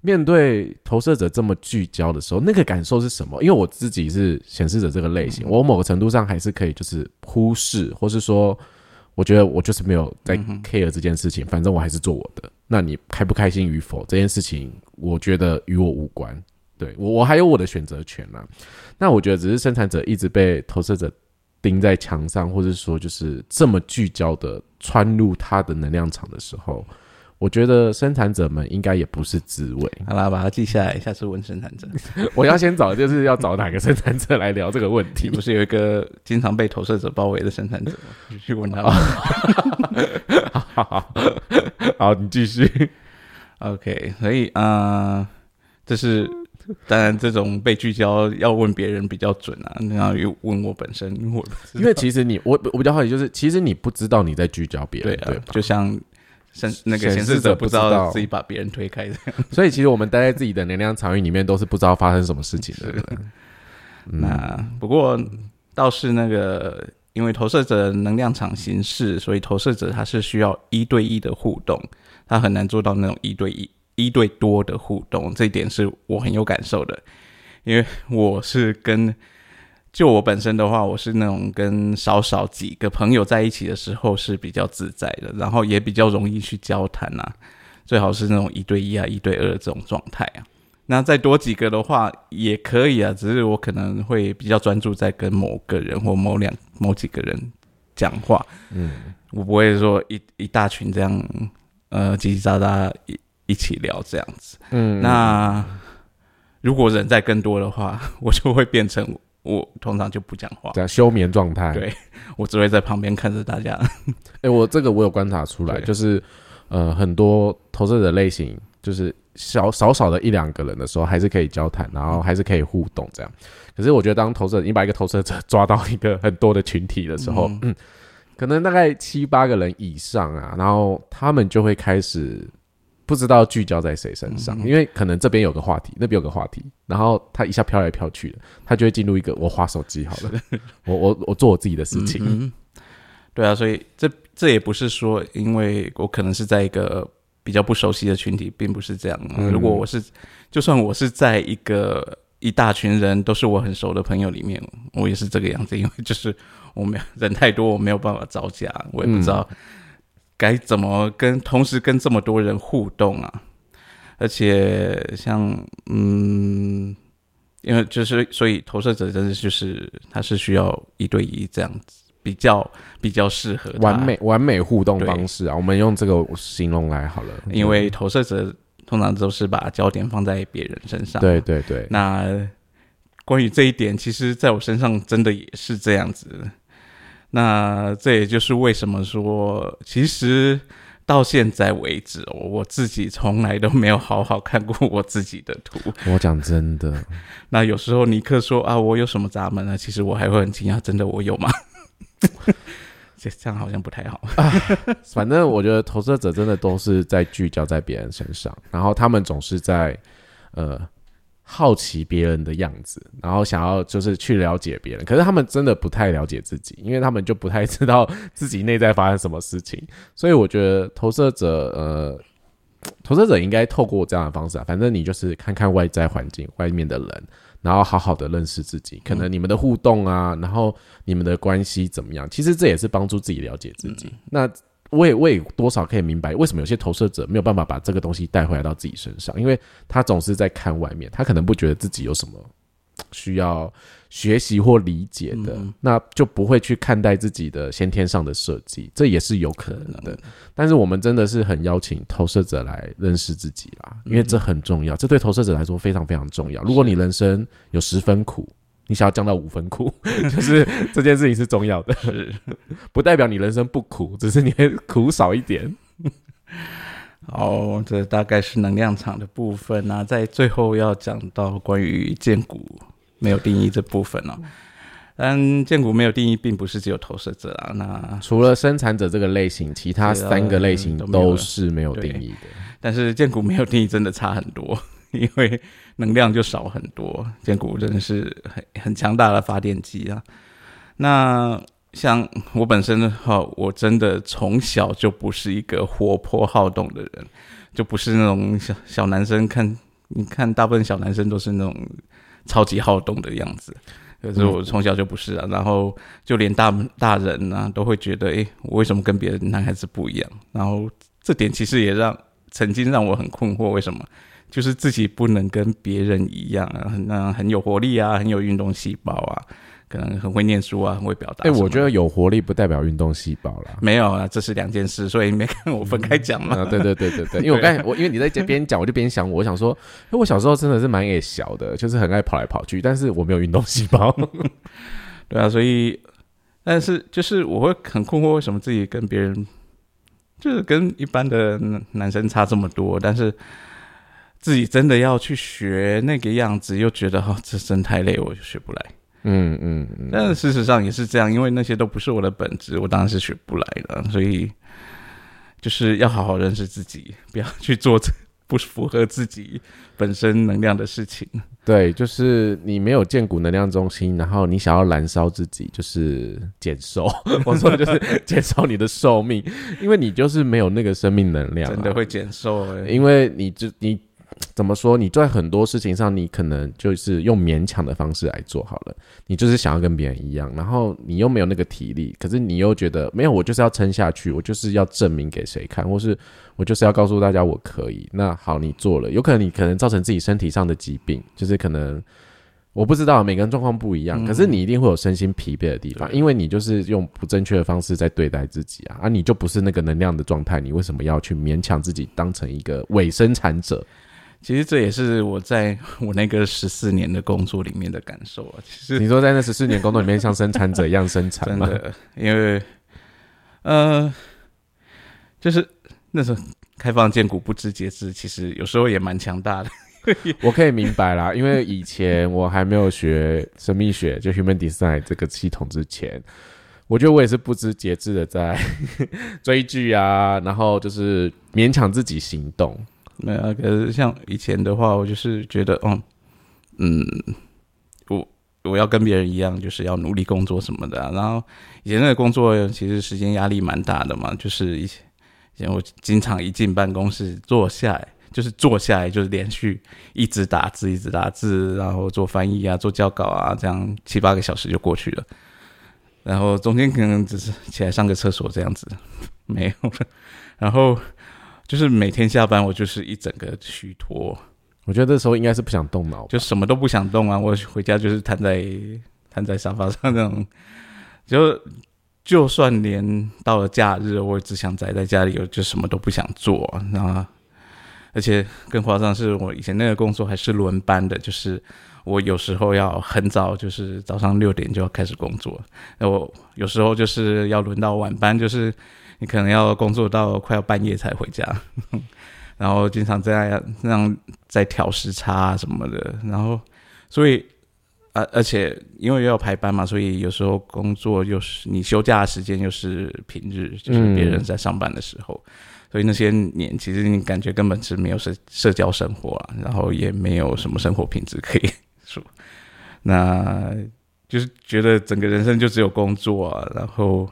面对投射者这么聚焦的时候，那个感受是什么？因为我自己是显示者这个类型，我某个程度上还是可以就是忽视，或是说。我觉得我就是没有在 care 这件事情，反正我还是做我的。那你开不开心与否这件事情，我觉得与我无关。对我，我还有我的选择权呢。那我觉得只是生产者一直被投射者钉在墙上，或者说就是这么聚焦的穿入他的能量场的时候。我觉得生产者们应该也不是滋味。好啦，把它记下来，下次问生产者。我要先找，就是要找哪个生产者来聊这个问题？不是有一个经常被投射者包围的生产者吗？去问他。好，好好，你继续。OK，所以啊，这是当然，这种被聚焦要问别人比较准啊，那要问我本身，我因为其实你我我比较好奇，就是其实你不知道你在聚焦别人，对，就像显那个显示者不知道自己把别人推开这样，所以其实我们待在自己的能量场域里面，都是不知道发生什么事情的。那不过倒是那个，因为投射者能量场形式，所以投射者他是需要一对一的互动，他很难做到那种一对一。一对多的互动，这一点是我很有感受的，因为我是跟就我本身的话，我是那种跟少少几个朋友在一起的时候是比较自在的，然后也比较容易去交谈啊，最好是那种一对一啊、一对二这种状态啊。那再多几个的话也可以啊，只是我可能会比较专注在跟某个人或某两某几个人讲话，嗯，我不会说一一大群这样呃叽叽喳喳一。一起聊这样子，嗯，那如果人在更多的话，我就会变成我通常就不讲话，在休眠状态。对，我只会在旁边看着大家。哎，我这个我有观察出来，就是呃，很多投射者类型，就是少少少的一两个人的时候，还是可以交谈，然后还是可以互动这样。可是我觉得，当投射你把一个投射者抓到一个很多的群体的时候，嗯，可能大概七八个人以上啊，然后他们就会开始。不知道聚焦在谁身上，因为可能这边有个话题，那边有个话题，然后他一下飘来飘去的，他就会进入一个我划手机好了，我我我做我自己的事情。对啊，所以这这也不是说，因为我可能是在一个比较不熟悉的群体，并不是这样。如果我是，就算我是在一个一大群人都是我很熟的朋友里面，我也是这个样子，因为就是我没有人太多，我没有办法招架，我也不知道。该怎么跟同时跟这么多人互动啊？而且像嗯，因为就是所以投射者真的就是他是需要一对一这样子比较比较适合完美完美互动方式啊。我们用这个形容来好了，因为投射者通常都是把焦点放在别人身上。对对对。那关于这一点，其实在我身上真的也是这样子。那这也就是为什么说，其实到现在为止，我自己从来都没有好好看过我自己的图。我讲真的，那有时候尼克说啊，我有什么闸门呢？其实我还会很惊讶，真的我有吗？这这样好像不太好。反正我觉得投射者真的都是在聚焦在别人身上，然后他们总是在呃。好奇别人的样子，然后想要就是去了解别人，可是他们真的不太了解自己，因为他们就不太知道自己内在发生什么事情。所以我觉得投射者，呃，投射者应该透过这样的方式啊，反正你就是看看外在环境、外面的人，然后好好的认识自己。可能你们的互动啊，然后你们的关系怎么样，其实这也是帮助自己了解自己。那。我也我也多少可以明白为什么有些投射者没有办法把这个东西带回来到自己身上，因为他总是在看外面，他可能不觉得自己有什么需要学习或理解的，那就不会去看待自己的先天上的设计，这也是有可能的。但是我们真的是很邀请投射者来认识自己啦，因为这很重要，这对投射者来说非常非常重要。如果你人生有十分苦。你想要降到五分苦，就是这件事情是重要的，是 不代表你人生不苦，只是你会苦少一点。哦，这大概是能量场的部分那在最后要讲到关于剑骨没有定义这部分哦。但建股没有定义，并不是只有投射者啊。那除了生产者这个类型，其他三个类型都是没有定义的。但是建股没有定义，真的差很多。因为能量就少很多，剑骨真的是很很强大的发电机啊。那像我本身的话，我真的从小就不是一个活泼好动的人，就不是那种小小男生。看，你看，大部分小男生都是那种超级好动的样子，可是我从小就不是啊。然后就连大大人呢，都会觉得，哎，我为什么跟别的男孩子不一样？然后这点其实也让曾经让我很困惑，为什么？就是自己不能跟别人一样啊，很那很有活力啊，很有运动细胞啊，可能很会念书啊，很会表达。哎，我觉得有活力不代表运动细胞啦。没有啊，这是两件事，所以没看我分开讲嘛。对对对对对，因为我刚才我因为你在这边讲，我就边想，我想说，因为我小时候真的是蛮也小的，就是很爱跑来跑去，但是我没有运动细胞。对啊，所以但是就是我会很困惑，为什么自己跟别人就是跟一般的男生差这么多，但是。自己真的要去学那个样子，又觉得哈，这真太累，我就学不来。嗯嗯嗯。但事实上也是这样，因为那些都不是我的本质，我当然是学不来的。所以就是要好好认识自己，不要去做不符合自己本身能量的事情。对，就是你没有建骨能量中心，然后你想要燃烧自己，就是减寿。我说的就是减少你的寿命，因为你就是没有那个生命能量，真的会减寿。因为你就你。怎么说？你在很多事情上，你可能就是用勉强的方式来做好了。你就是想要跟别人一样，然后你又没有那个体力，可是你又觉得没有，我就是要撑下去，我就是要证明给谁看，或是我就是要告诉大家我可以。那好，你做了，有可能你可能造成自己身体上的疾病，就是可能我不知道每个人状况不一样，可是你一定会有身心疲惫的地方，因为你就是用不正确的方式在对待自己啊，啊，你就不是那个能量的状态，你为什么要去勉强自己当成一个伪生产者？其实这也是我在 我那个十四年的工作里面的感受啊。其实你说在那十四年工作里面像生产者一样生产吗？真的，因为呃，就是那时候开放建股不知节制，其实有时候也蛮强大的。我可以明白啦，因为以前我还没有学生命学，就 Human Design 这个系统之前，我觉得我也是不知节制的在 追剧啊，然后就是勉强自己行动。没有，啊可是像以前的话，我就是觉得，嗯嗯，我我要跟别人一样，就是要努力工作什么的。然后以前那个工作其实时间压力蛮大的嘛，就是以前我经常一进办公室坐下来，就是坐下来就是连续一直打字，一直打字，然后做翻译啊，做校稿啊，这样七八个小时就过去了。然后中间可能只是起来上个厕所这样子，没有。然后。就是每天下班，我就是一整个虚脱。我觉得这时候应该是不想动脑，就什么都不想动啊。我回家就是瘫在瘫在沙发上那种，就就算连到了假日，我只想宅在家里，我就什么都不想做。然后，而且更夸张是我以前那个工作还是轮班的，就是我有时候要很早，就是早上六点就要开始工作，那我有时候就是要轮到晚班，就是。你可能要工作到快要半夜才回家，然后经常这样这样在调时差什么的，然后所以而而且因为要排班嘛，所以有时候工作又是你休假的时间又是平日，就是别人在上班的时候，所以那些年其实你感觉根本是没有社社交生活啊，然后也没有什么生活品质可以 说，那就是觉得整个人生就只有工作啊，然后。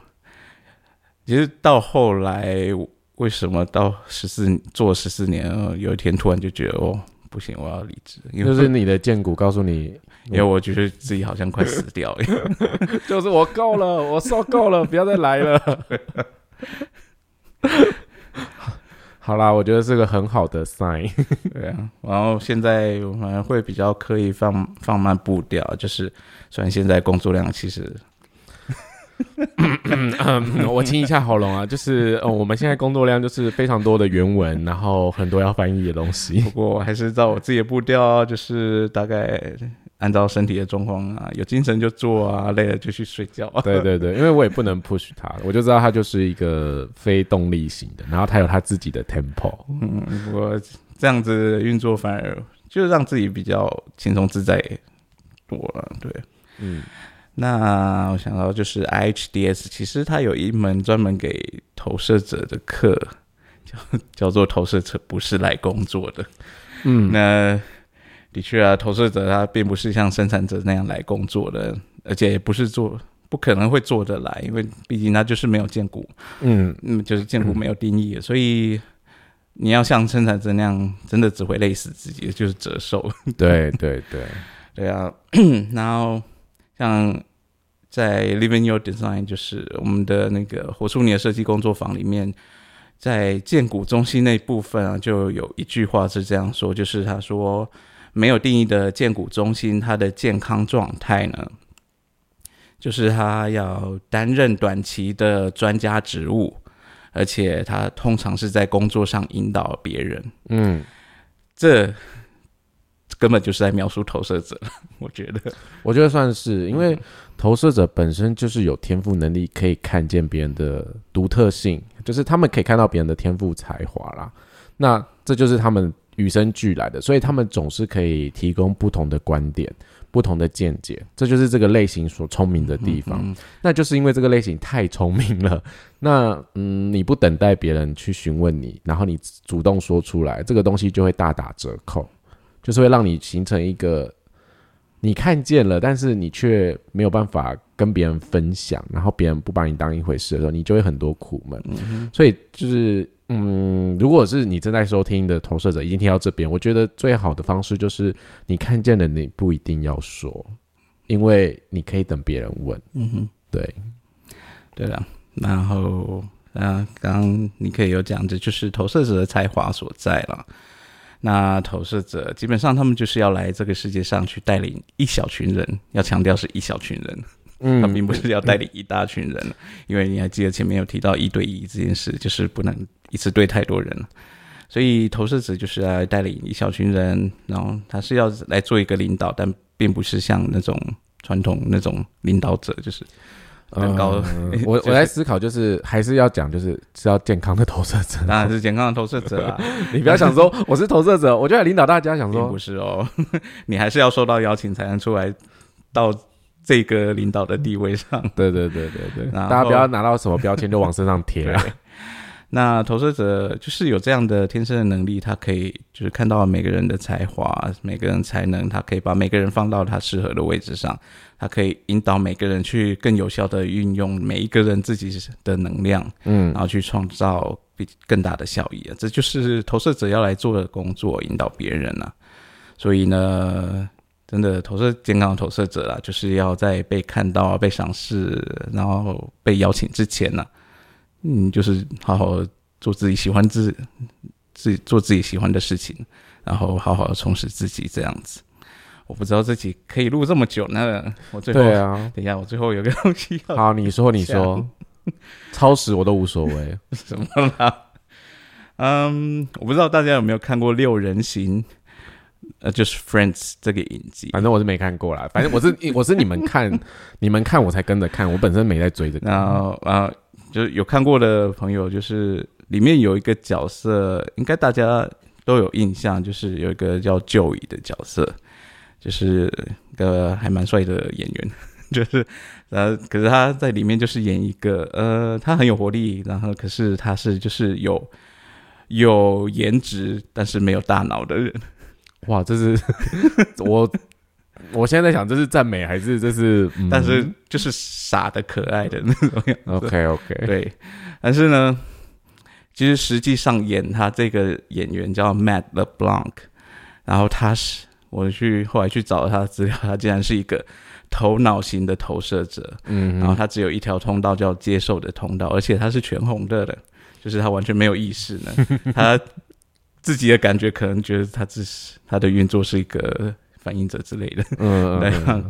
其实到后来，为什么到十四做十四年，有一天突然就觉得哦，不行，我要离职。就是你的荐股告诉你，因为我觉得自己好像快死掉了。就是我够了，我受够了，不要再来了。好啦，我觉得是个很好的 sign。对啊，然后现在我们会比较刻意放放慢步调，就是虽然现在工作量其实。我清一下喉咙啊，就是呃，我们现在工作量就是非常多的原文，然后很多要翻译的东西。不过还是照我自己的步调，就是大概按照身体的状况啊，有精神就做啊，累了就去睡觉。对对对，因为我也不能 push 他，我就知道他就是一个非动力型的，然后他有他自己的 tempo。嗯，不过这样子运作反而就让自己比较轻松自在多了。对，嗯。那我想到就是 IHDS，其实它有一门专门给投射者的课，叫 叫做投射者不是来工作的。嗯，那的确啊，投射者他并不是像生产者那样来工作的，而且也不是做，不可能会做得来，因为毕竟他就是没有建股。嗯，嗯，就是建股没有定义，所以你要像生产者那样，真的只会累死自己，就是折寿。对对对，对 啊，然后。像在 Living Your Design，就是我们的那个活出你的设计工作坊里面，在建股中心那部分啊，就有一句话是这样说，就是他说没有定义的建股中心，它的健康状态呢，就是他要担任短期的专家职务，而且他通常是在工作上引导别人。嗯，这。根本就是在描述投射者，我觉得，我觉得算是，因为投射者本身就是有天赋能力，可以看见别人的独特性，就是他们可以看到别人的天赋才华啦。那这就是他们与生俱来的，所以他们总是可以提供不同的观点、不同的见解，这就是这个类型所聪明的地方。那就是因为这个类型太聪明了，那嗯，你不等待别人去询问你，然后你主动说出来，这个东西就会大打折扣，就是会让你形成一个你看见了，但是你却没有办法跟别人分享，然后别人不把你当一回事的时候，你就会很多苦闷。所以就是。嗯，如果是你正在收听的投射者，已经听到这边，我觉得最好的方式就是你看见了，你不一定要说，因为你可以等别人问。嗯哼，对，对了，然后啊，刚刚你可以有讲，这就是投射者的才华所在了。那投射者基本上他们就是要来这个世界上去带领一小群人，要强调是一小群人。嗯他并不是要带领一大群人，因为你还记得前面有提到一对一这件事，就是不能一次对太多人所以投射者就是来带领一小群人，然后他是要来做一个领导，但并不是像那种传统那种领导者，就是很高。我我在思考，就是还是要讲，就是是要健康的投射者，当 然是健康的投射者啊！你不要想说我是投射者，我就要领导大家，想说不是哦，你还是要受到邀请才能出来到。这个领导的地位上，对对对对对，大家不要拿到什么标签就往身上贴啊。那投射者就是有这样的天生的能力，他可以就是看到每个人的才华、每个人才能，他可以把每个人放到他适合的位置上，他可以引导每个人去更有效的运用每一个人自己的能量，嗯，然后去创造比更大的效益啊。这就是投射者要来做的工作，引导别人啊。所以呢。真的投射健康的投射者啊，就是要在被看到、被赏识，然后被邀请之前呢，嗯，就是好好做自己喜欢自自己做自己喜欢的事情，然后好好的充实自己这样子。我不知道自己可以录这么久那。我最后对啊，等一下，我最后有个东西要好，你说你说，超时我都无所谓，什么啦？嗯，我不知道大家有没有看过六人行。呃，就是 Friends 这个影集，反正我是没看过啦。反正我是我是你们看，你们看我才跟着看，我本身没在追着。然后啊，就是有看过的朋友，就是里面有一个角色，应该大家都有印象，就是有一个叫 Joey 的角色，就是个还蛮帅的演员，就是呃，可是他在里面就是演一个呃，他很有活力，然后可是他是就是有有颜值，但是没有大脑的人。哇，这是 我，我现在在想，这是赞美还是这是？但是就是傻的可爱的那种样子。OK OK，对。但是呢，其实实际上演他这个演员叫 Matt LeBlanc，然后他是我去后来去找他的资料，他竟然是一个头脑型的投射者。嗯。然后他只有一条通道叫接受的通道，而且他是全红的的，就是他完全没有意识呢。他。自己的感觉可能觉得他只是他的运作是一个反应者之类的。嗯，对。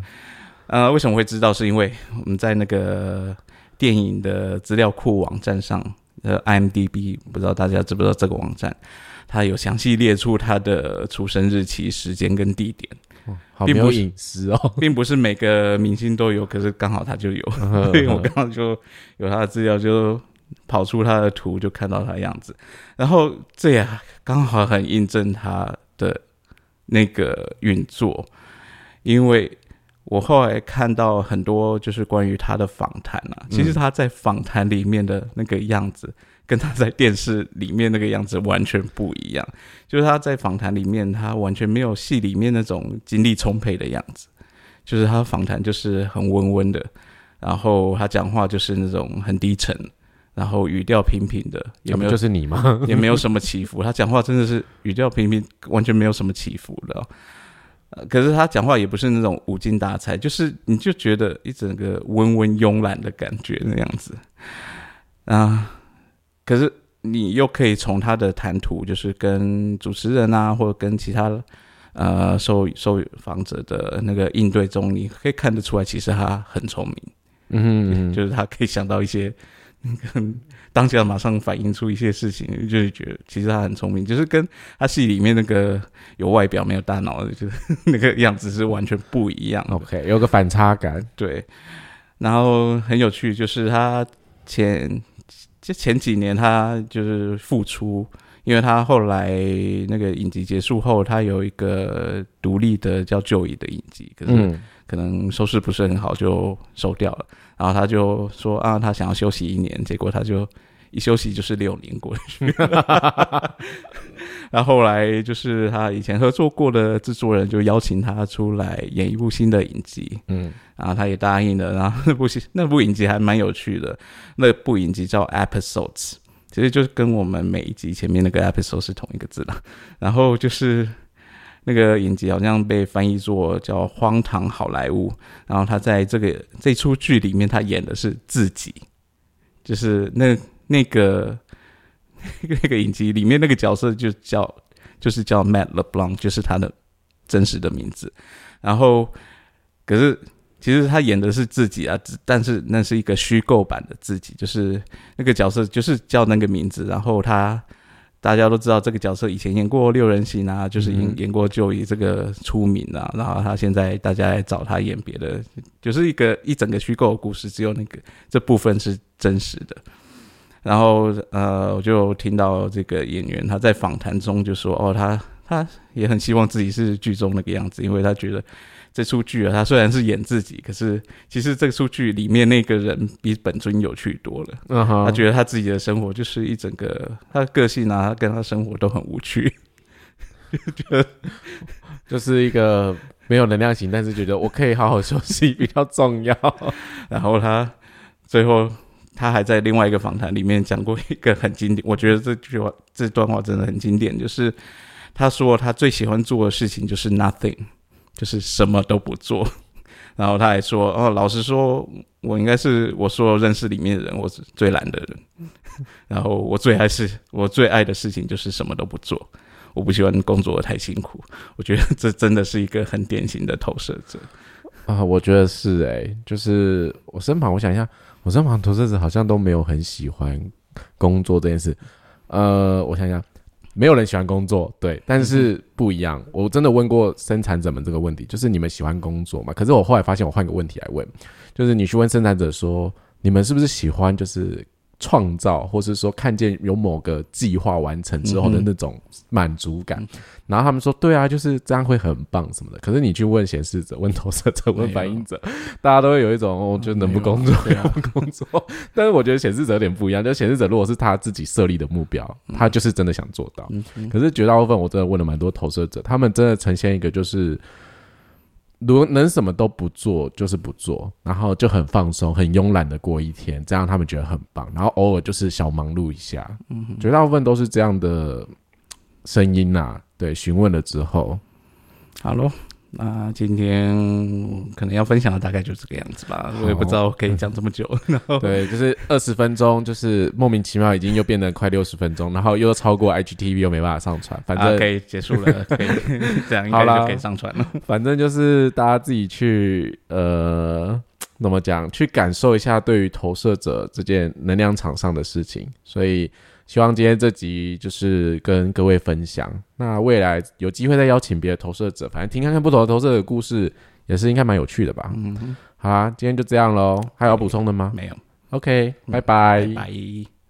呃，为什么会知道？是因为我们在那个电影的资料库网站上，呃，IMDB，不知道大家知不知道这个网站？它有详细列出他的出生日期、时间跟地点，并不隐私哦，并不是每个明星都有，可是刚好他就有，所以我刚刚就有他的资料就。跑出他的图就看到他的样子，然后这也刚好很印证他的那个运作，因为我后来看到很多就是关于他的访谈啊，其实他在访谈里面的那个样子，跟他在电视里面那个样子完全不一样。就是他在访谈里面，他完全没有戏里面那种精力充沛的样子，就是他访谈就是很温温的，然后他讲话就是那种很低沉。然后语调平平的，有没有就是你吗？也没有什么起伏。他讲话真的是语调平平，完全没有什么起伏的。呃，可是他讲话也不是那种无精打采，就是你就觉得一整个温温慵懒的感觉那样子啊。可是你又可以从他的谈吐，就是跟主持人啊，或者跟其他呃受受访者的那个应对中，你可以看得出来，其实他很聪明。嗯，就是他可以想到一些。当下马上反映出一些事情，就是觉得其实他很聪明，就是跟他戏里面那个有外表没有大脑的，就是那个样子是完全不一样。OK，有个反差感。对，然后很有趣，就是他前就前几年他就是复出因为他后来那个影集结束后，他有一个独立的叫《旧椅》的影集，可是可能收视不是很好，就收掉了。然后他就说啊，他想要休息一年，结果他就一休息就是六年过去。那后来就是他以前合作过的制作人就邀请他出来演一部新的影集，嗯，然后他也答应了。然后那部戏那部影集还蛮有趣的，那部影集叫 Episodes，其实就是跟我们每一集前面那个 Episode 是同一个字了。然后就是那个影集好像被翻译作叫《荒唐好莱坞》，然后他在这个这出剧里面，他演的是自己，就是那那个。那个影集里面那个角色就叫，就是叫 Matt LeBlanc，就是他的真实的名字。然后，可是其实他演的是自己啊，但是那是一个虚构版的自己，就是那个角色就是叫那个名字。然后他大家都知道这个角色以前演过六人行啊，就是演演过就以这个出名啊。然后他现在大家来找他演别的，就是一个一整个虚构的故事，只有那个这部分是真实的。然后，呃，我就听到这个演员他在访谈中就说：“哦，他他也很希望自己是剧中那个样子，因为他觉得这出剧啊，他虽然是演自己，可是其实这出剧里面那个人比本尊有趣多了。嗯他觉得他自己的生活就是一整个，他的个性啊，他跟他生活都很无趣，觉 得就是一个没有能量型，但是觉得我可以好好休息比较重要。然后他最后。他还在另外一个访谈里面讲过一个很经典，我觉得这句话这段话真的很经典，就是他说他最喜欢做的事情就是 nothing，就是什么都不做。然后他还说，哦，老实说，我应该是我所有认识里面的人，我是最懒的人。然后我最爱是，我最爱的事情就是什么都不做。我不喜欢工作太辛苦。我觉得这真的是一个很典型的投射者啊，我觉得是哎，就是我身旁，我想一下。我身旁投射者好像都没有很喜欢工作这件事，呃，我想想，没有人喜欢工作，对，但是不一样。我真的问过生产者们这个问题，就是你们喜欢工作吗？可是我后来发现，我换个问题来问，就是你去问生产者说，你们是不是喜欢就是。创造，或是说看见有某个计划完成之后的那种满足感，然后他们说：“对啊，就是这样会很棒什么的。”可是你去问显示者、问投射者、问反应者，大家都会有一种哦，就能不工作 不工作。但是我觉得显示者有点不一样，就显示者如果是他自己设立的目标，他就是真的想做到。可是绝大部分我真的问了蛮多投射者，他们真的呈现一个就是。如能什么都不做，就是不做，然后就很放松、很慵懒的过一天，这样他们觉得很棒。然后偶尔就是小忙碌一下，嗯，绝大部分都是这样的声音呐。对，询问了之后，好喽。那今天可能要分享的大概就这个样子吧，我也不知道可以讲这么久。然后对，就是二十分钟，就是莫名其妙已经又变得快六十分钟，然后又超过 IGTV 又没办法上传，反正可以结束了，可以这样应该就可以上传了。反正就是大家自己去呃，怎么讲，去感受一下对于投射者这件能量场上的事情，所以。希望今天这集就是跟各位分享，那未来有机会再邀请别的投射者，反正听看看不同的投射者故事，也是应该蛮有趣的吧。嗯，好啊，今天就这样喽，还有要补充的吗？没有。OK，拜拜。拜。